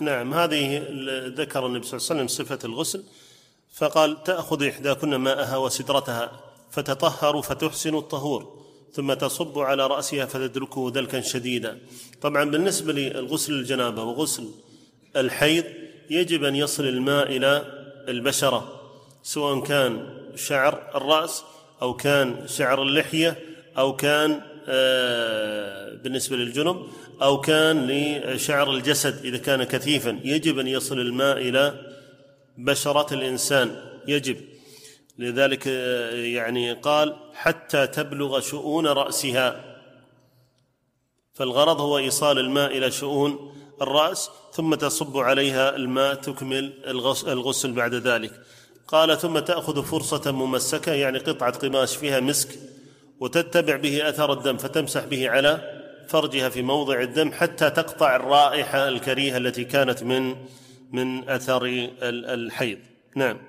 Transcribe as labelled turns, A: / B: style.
A: نعم هذه ذكر النبي صلى الله عليه وسلم صفة الغسل فقال تأخذ إحداكن ماءها وسدرتها فتطهر فتحسن الطهور ثم تصب على رأسها فتدركه دلكا شديدا. طبعا بالنسبة للغسل الجنابة وغسل الحيض يجب أن يصل الماء إلى البشرة سواء كان شعر الرأس أو كان شعر اللحية أو كان آه، بالنسبة للجنب أو كان لشعر الجسد إذا كان كثيفا. يجب أن يصل الماء إلى بشرة الإنسان. يجب. لذلك آه، يعني قال حتى تبلغ شؤون رأسها. فالغرض هو إيصال الماء إلى شؤون الرأس ثم تصب عليها الماء تكمل الغسل بعد ذلك. قال ثم تأخذ فرصة ممسكة يعني قطعة قماش فيها مسك وتتبع به أثر الدم فتمسح به على فرجها في موضع الدم حتى تقطع الرائحة الكريهة التي كانت من من أثر الحيض. نعم.